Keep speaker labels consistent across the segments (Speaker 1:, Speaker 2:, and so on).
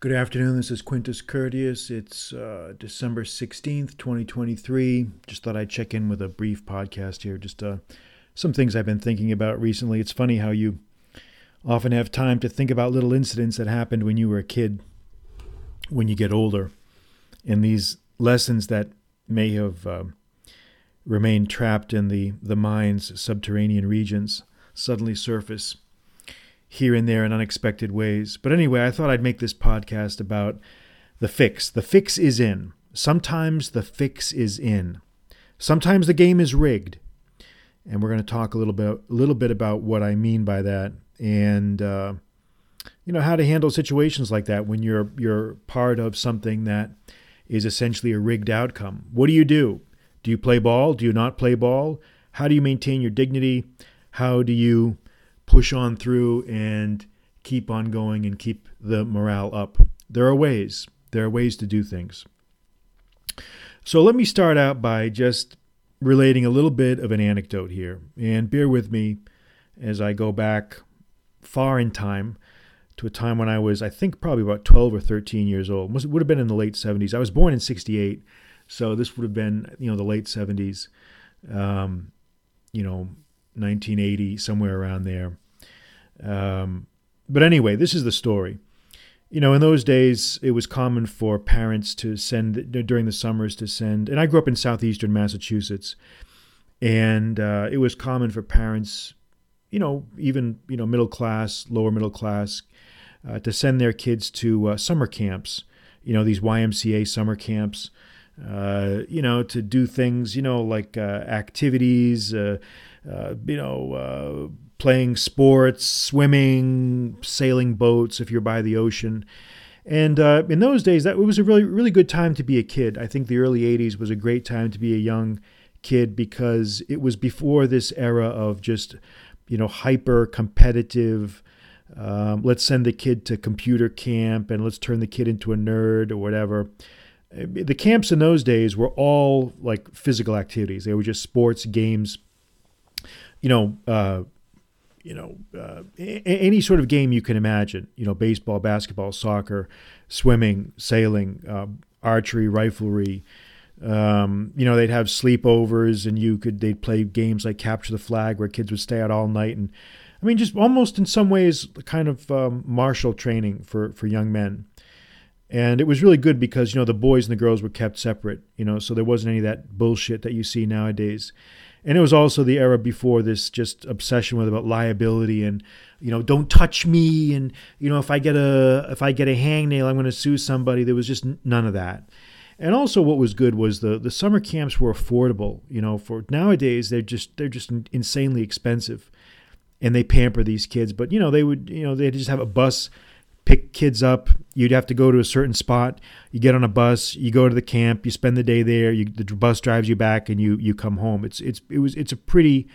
Speaker 1: Good afternoon. This is Quintus Curtius. It's uh, December 16th, 2023. Just thought I'd check in with a brief podcast here. Just uh, some things I've been thinking about recently. It's funny how you often have time to think about little incidents that happened when you were a kid, when you get older. And these lessons that may have uh, remained trapped in the, the mind's subterranean regions suddenly surface here and there in unexpected ways. But anyway, I thought I'd make this podcast about the fix. The fix is in. Sometimes the fix is in. Sometimes the game is rigged. And we're going to talk a little bit, a little bit about what I mean by that, and uh, you know how to handle situations like that when you're you're part of something that is essentially a rigged outcome. What do you do? Do you play ball? Do you not play ball? How do you maintain your dignity? How do you push on through and keep on going and keep the morale up. There are ways. There are ways to do things. So let me start out by just relating a little bit of an anecdote here. And bear with me as I go back far in time to a time when I was, I think, probably about 12 or 13 years old. It would have been in the late 70s. I was born in 68. So this would have been, you know, the late 70s. Um, you know, 1980, somewhere around there. Um, but anyway, this is the story. You know, in those days, it was common for parents to send during the summers to send, and I grew up in southeastern Massachusetts, and uh, it was common for parents, you know, even you know middle class, lower middle class, uh, to send their kids to uh, summer camps. You know, these YMCA summer camps. Uh, you know, to do things, you know, like uh, activities, uh, you know, uh, playing sports, swimming, sailing boats if you're by the ocean. And uh, in those days, that it was a really, really good time to be a kid. I think the early 80s was a great time to be a young kid because it was before this era of just, you know, hyper competitive. Um, let's send the kid to computer camp and let's turn the kid into a nerd or whatever. The camps in those days were all like physical activities. They were just sports, games, you know, uh, you know, uh, a- any sort of game you can imagine. You know, baseball, basketball, soccer, swimming, sailing, uh, archery, riflery. Um, you know, they'd have sleepovers, and you could they'd play games like capture the flag, where kids would stay out all night, and I mean, just almost in some ways, kind of um, martial training for for young men. And it was really good because you know the boys and the girls were kept separate. You know, so there wasn't any of that bullshit that you see nowadays and it was also the era before this just obsession with about liability and you know don't touch me. And you know if i get a if i get a hangnail i'm going to sue somebody. There was just none of that. And also what was good was the the summer camps were affordable you know for nowadays they're just they're just insanely expensive. And they pamper these kids. But you know they would you know they just have a bus pick kids up. You'd have to go to a certain spot. You get on a bus. You go to the camp. You spend the day there. You, the bus drives you back, and you you come home. It's it's it was it's a pretty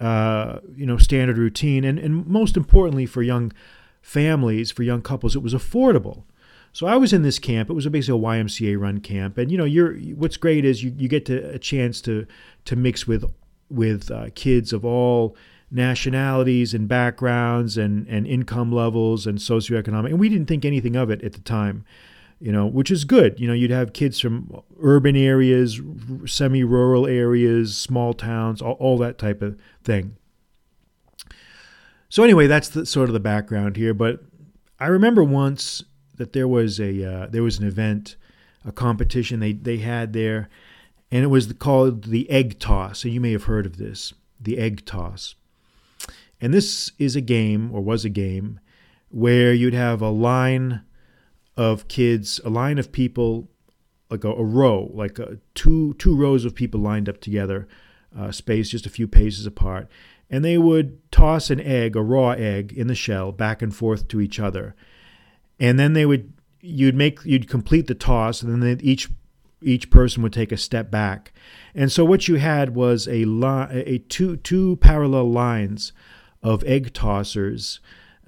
Speaker 1: uh, you know standard routine, and and most importantly for young families, for young couples, it was affordable. So I was in this camp. It was basically a YMCA run camp, and you know, you're what's great is you, you get to a chance to to mix with with uh, kids of all nationalities and backgrounds and, and income levels and socioeconomic. And we didn't think anything of it at the time, you know, which is good. You know, you'd have kids from urban areas, semi rural areas, small towns, all, all that type of thing. So, anyway, that's the, sort of the background here. But I remember once that there was a uh, there was an event, a competition they, they had there, and it was called the egg toss. So you may have heard of this, the egg toss. And this is a game, or was a game, where you'd have a line of kids, a line of people, like a, a row, like a, two two rows of people lined up together, uh, spaced just a few paces apart, and they would toss an egg, a raw egg, in the shell back and forth to each other, and then they would you'd make you'd complete the toss, and then each each person would take a step back, and so what you had was a li- a two two parallel lines of egg tossers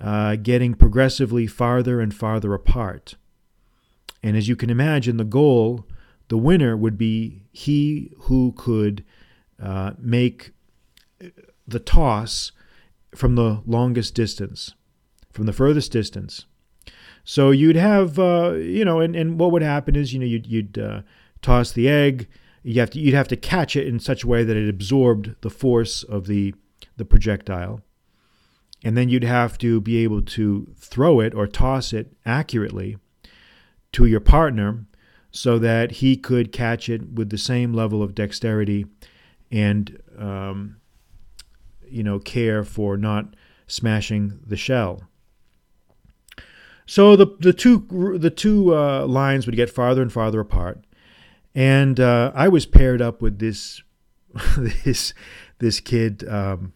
Speaker 1: uh, getting progressively farther and farther apart. And as you can imagine, the goal, the winner, would be he who could uh, make the toss from the longest distance, from the furthest distance. So you'd have, uh, you know, and, and what would happen is, you know, you'd, you'd uh, toss the egg. You have to, you'd have to catch it in such a way that it absorbed the force of the, the projectile. And then you'd have to be able to throw it or toss it accurately to your partner so that he could catch it with the same level of dexterity and um, you know care for not smashing the shell. So the the two the two uh, lines would get farther and farther apart, and uh, I was paired up with this this this kid, um,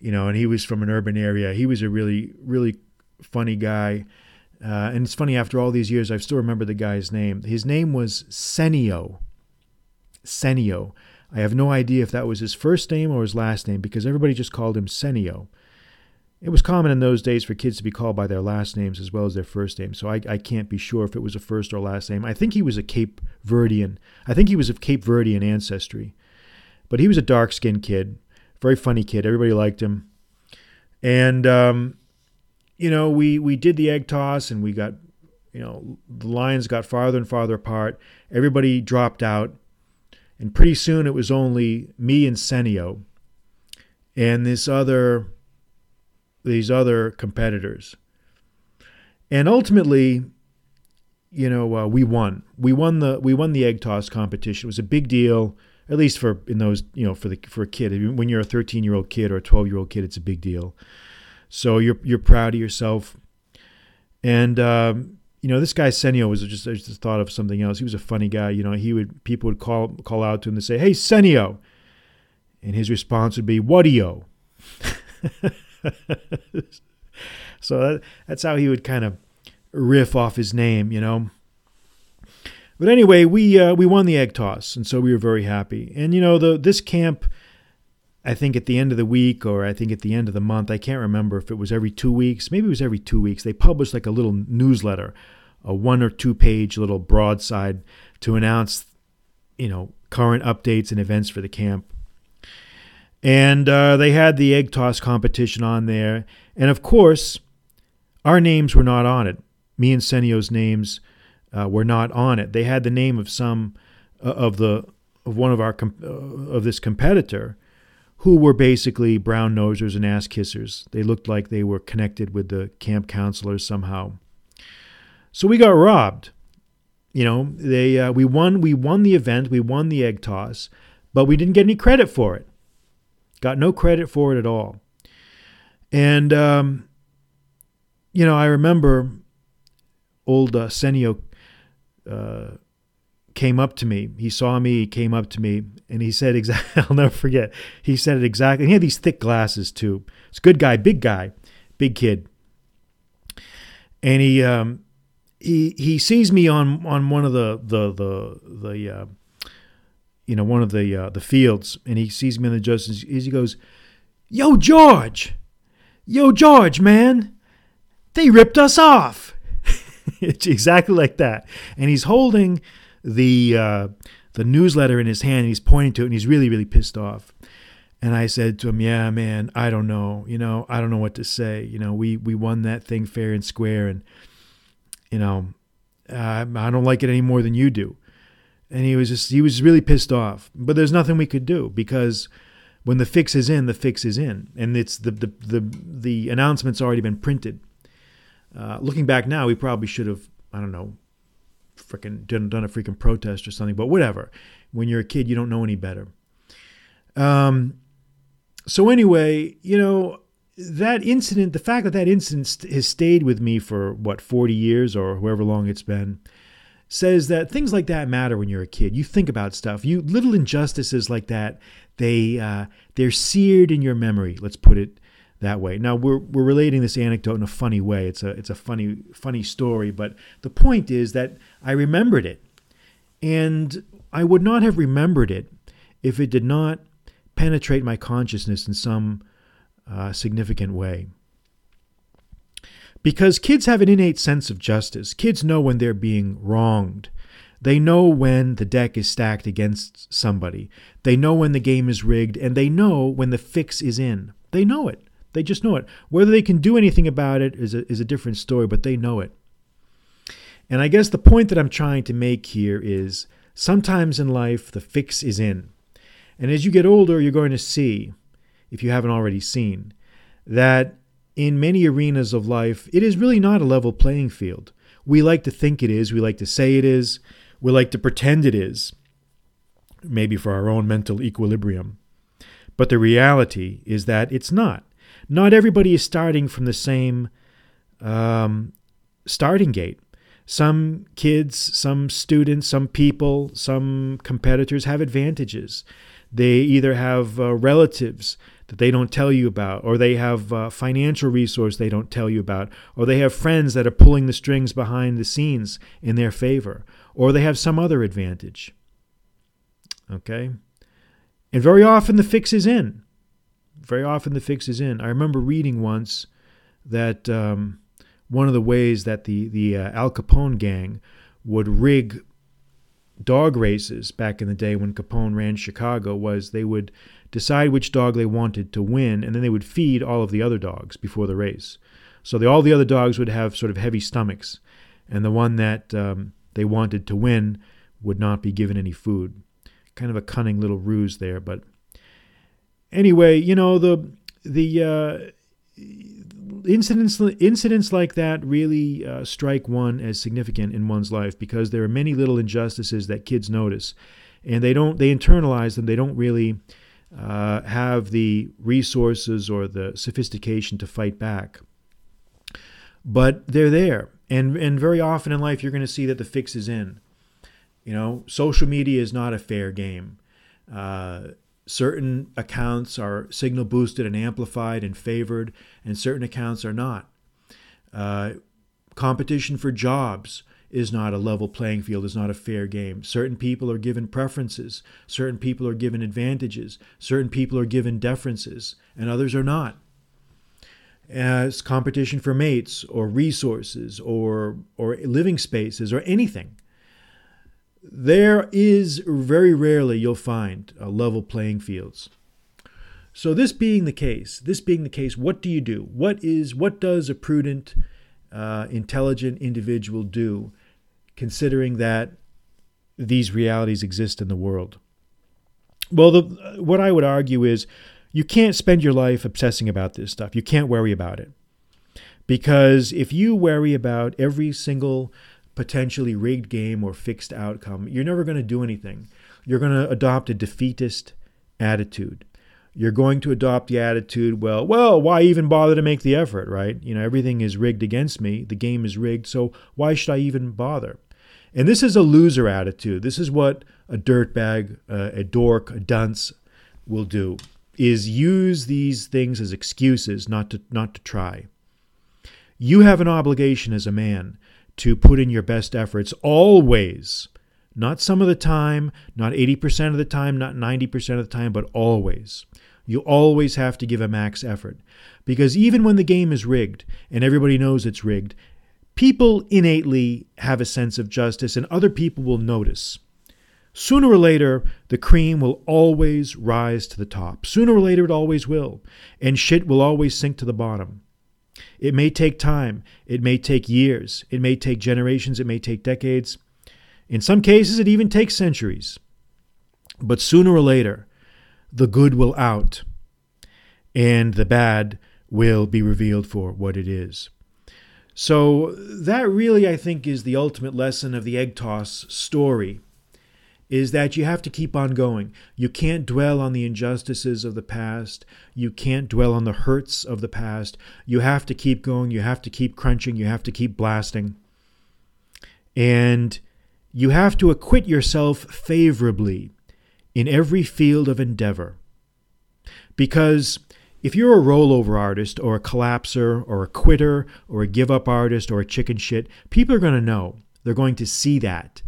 Speaker 1: you know, and he was from an urban area. He was a really really funny guy. Uh, and it's funny, after all these years, I still remember the guy's name. His name was Senio. Senio. I have no idea if that was his first name or his last name because everybody just called him Senio. It was common in those days for kids to be called by their last names as well as their first name, so I, I can't be sure if it was a first or last name. I think he was a Cape Verdean. I think he was of Cape Verdean ancestry. But he was a dark skinned kid, very funny kid. Everybody liked him. And um, you know, we we did the egg toss and we got, you know, the lines got farther and farther apart. Everybody dropped out, and pretty soon it was only me and Senio, and this other, these other competitors. And ultimately, you know, uh, we won. We won the we won the egg toss competition. It was a big deal, at least for in those you know for the for a kid. When you're a 13 year old kid or a 12 year old kid, it's a big deal. So you're you're proud of yourself. And um, you know, this guy Senio was just I just thought of something else. He was a funny guy. You know, he would people would call call out to him to say, "Hey, Senio," and his response would be, "What do you?" so that, that's how he would kind of riff off his name, you know. But anyway, we uh, we won the egg toss, and so we were very happy. And you know, the this camp I think at the end of the week or I think at the end of the month, I can't remember if it was every two weeks, maybe it was every two weeks, they published like a little newsletter, a one or two page little broadside to announce, you know, current updates and events for the camp. And uh, they had the egg toss competition on there. And of course, our names were not on it. Me and Senio's names uh, were not on it. They had the name of some uh, of the of one of our uh, of this competitor who were basically brown nosers and ass kissers. They looked like they were connected with the camp counselors somehow. So we got robbed. You know, they uh, we won we won the event, we won the egg toss, but we didn't get any credit for it. Got no credit for it at all. And um, you know, I remember old uh, Senio uh, came up to me. He saw me, he came up to me, and he said exactly I'll never forget. He said it exactly. And He had these thick glasses too. It's a good guy, big guy, big kid. And he um he he sees me on on one of the the the the uh, you know one of the uh, the fields and he sees me in the justice he goes yo george yo george man they ripped us off it's exactly like that. And he's holding the uh, the newsletter in his hand and he's pointing to it and he's really really pissed off. And i said to him yeah man i don't know. You know i don't know what to say. You know we we won that thing fair and square and you know uh, i don't like it any more than you do. And he was just he was really pissed off. But there's nothing we could do because when the fix is in the fix is in. And it's the the the, the announcement's already been printed uh, looking back now we probably should have i don't know freaking done, done a freaking protest or something, but whatever. When you're a kid, you don't know any better. Um, so anyway, you know, that incident, the fact that that incident has stayed with me for what, 40 years or however long it's been, says that things like that matter when you're a kid. You think about stuff. You little injustices like that, they uh, they're seared in your memory. Let's put it that way. Now we're we're relating this anecdote in a funny way. It's a it's a funny funny story, but the point is that I remembered it, and I would not have remembered it if it did not penetrate my consciousness in some uh, significant way. Because kids have an innate sense of justice. Kids know when they're being wronged. They know when the deck is stacked against somebody. They know when the game is rigged, and they know when the fix is in. They know it. They just know it. Whether they can do anything about it is a, is a different story, but they know it. And I guess the point that I'm trying to make here is sometimes in life, the fix is in. And as you get older, you're going to see, if you haven't already seen, that in many arenas of life, it is really not a level playing field. We like to think it is, we like to say it is, we like to pretend it is, maybe for our own mental equilibrium. But the reality is that it's not. Not everybody is starting from the same um, starting gate. Some kids, some students, some people, some competitors have advantages. They either have uh, relatives that they don't tell you about, or they have uh, financial resource they don't tell you about, or they have friends that are pulling the strings behind the scenes in their favor, or they have some other advantage. Okay? And very often the fix is in. Very often the fix is in. I remember reading once that um, one of the ways that the the uh, Al Capone gang would rig dog races back in the day when Capone ran Chicago was they would decide which dog they wanted to win, and then they would feed all of the other dogs before the race. So the, all the other dogs would have sort of heavy stomachs, and the one that um, they wanted to win would not be given any food. Kind of a cunning little ruse there, but anyway, you know the the uh, incidents incidents like that really uh, strike one as significant in one's life because there are many little injustices that kids notice, and they don't they internalize them. They don't really uh, have the resources or the sophistication to fight back, but they're there, and and very often in life you're going to see that the fix is in. You know, social media is not a fair game. Uh, certain accounts are signal boosted and amplified and favored, and certain accounts are not. Uh, competition for jobs is not a level playing field, is not a fair game. Certain people are given preferences, certain people are given advantages, certain people are given deferences, and others are not. As competition for mates or resources or, or living spaces or anything there is very rarely you'll find uh, level playing fields. So this being the case, this being the case, what do you do? What is what does a prudent, uh, intelligent individual do, considering that these realities exist in the world? Well, the, what I would argue is you can't spend your life obsessing about this stuff. You can't worry about it. Because if you worry about every single potentially rigged game or fixed outcome, you're never going to do anything. You're going to adopt a defeatist attitude. You're going to adopt the attitude, well, well, why even bother to make the effort, right? You know, everything is rigged against me. The game is rigged, so why should I even bother? And this is a loser attitude. This is what a dirtbag, uh, a dork, a dunce will do is use these things as excuses not to not to try. You have an obligation as a man to put in your best efforts always. Not some of the time, not 80% of the time, not 90% of the time, but always. You always have to give a max effort. Because even when the game is rigged and everybody knows it's rigged, people innately have a sense of justice and other people will notice. Sooner or later, the cream will always rise to the top. Sooner or later, it always will. And shit will always sink to the bottom. It may take time, it may take years, it may take generations, it may take decades. In some cases, it even takes centuries. But sooner or later, the good will out, and the bad will be revealed for what it is. So, that really, I think, is the ultimate lesson of the egg toss story is that you have to keep on going. You can't dwell on the injustices of the past. You can't dwell on the hurts of the past. You have to keep going. You have to keep crunching. You have to keep blasting. And you have to acquit yourself favorably in every field of endeavor. Because if you're a rollover artist or a collapser or a quitter or a give up artist or a chicken shit, people are going to know. They're going to see that.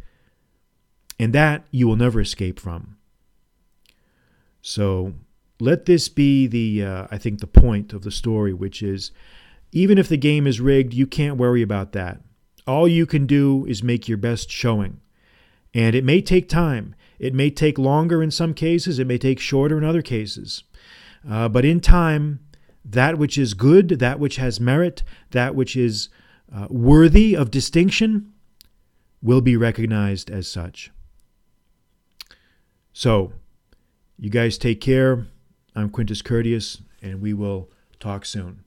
Speaker 1: And that you will never escape from. So let this be the, uh, I think, the point of the story, which is even if the game is rigged, you can't worry about that. All you can do is make your best showing. And it may take time. It may take longer in some cases, it may take shorter in other cases. Uh, but in time, that which is good, that which has merit, that which is uh, worthy of distinction will be recognized as such. So, you guys take care. I'm Quintus Curtius, and we will talk soon.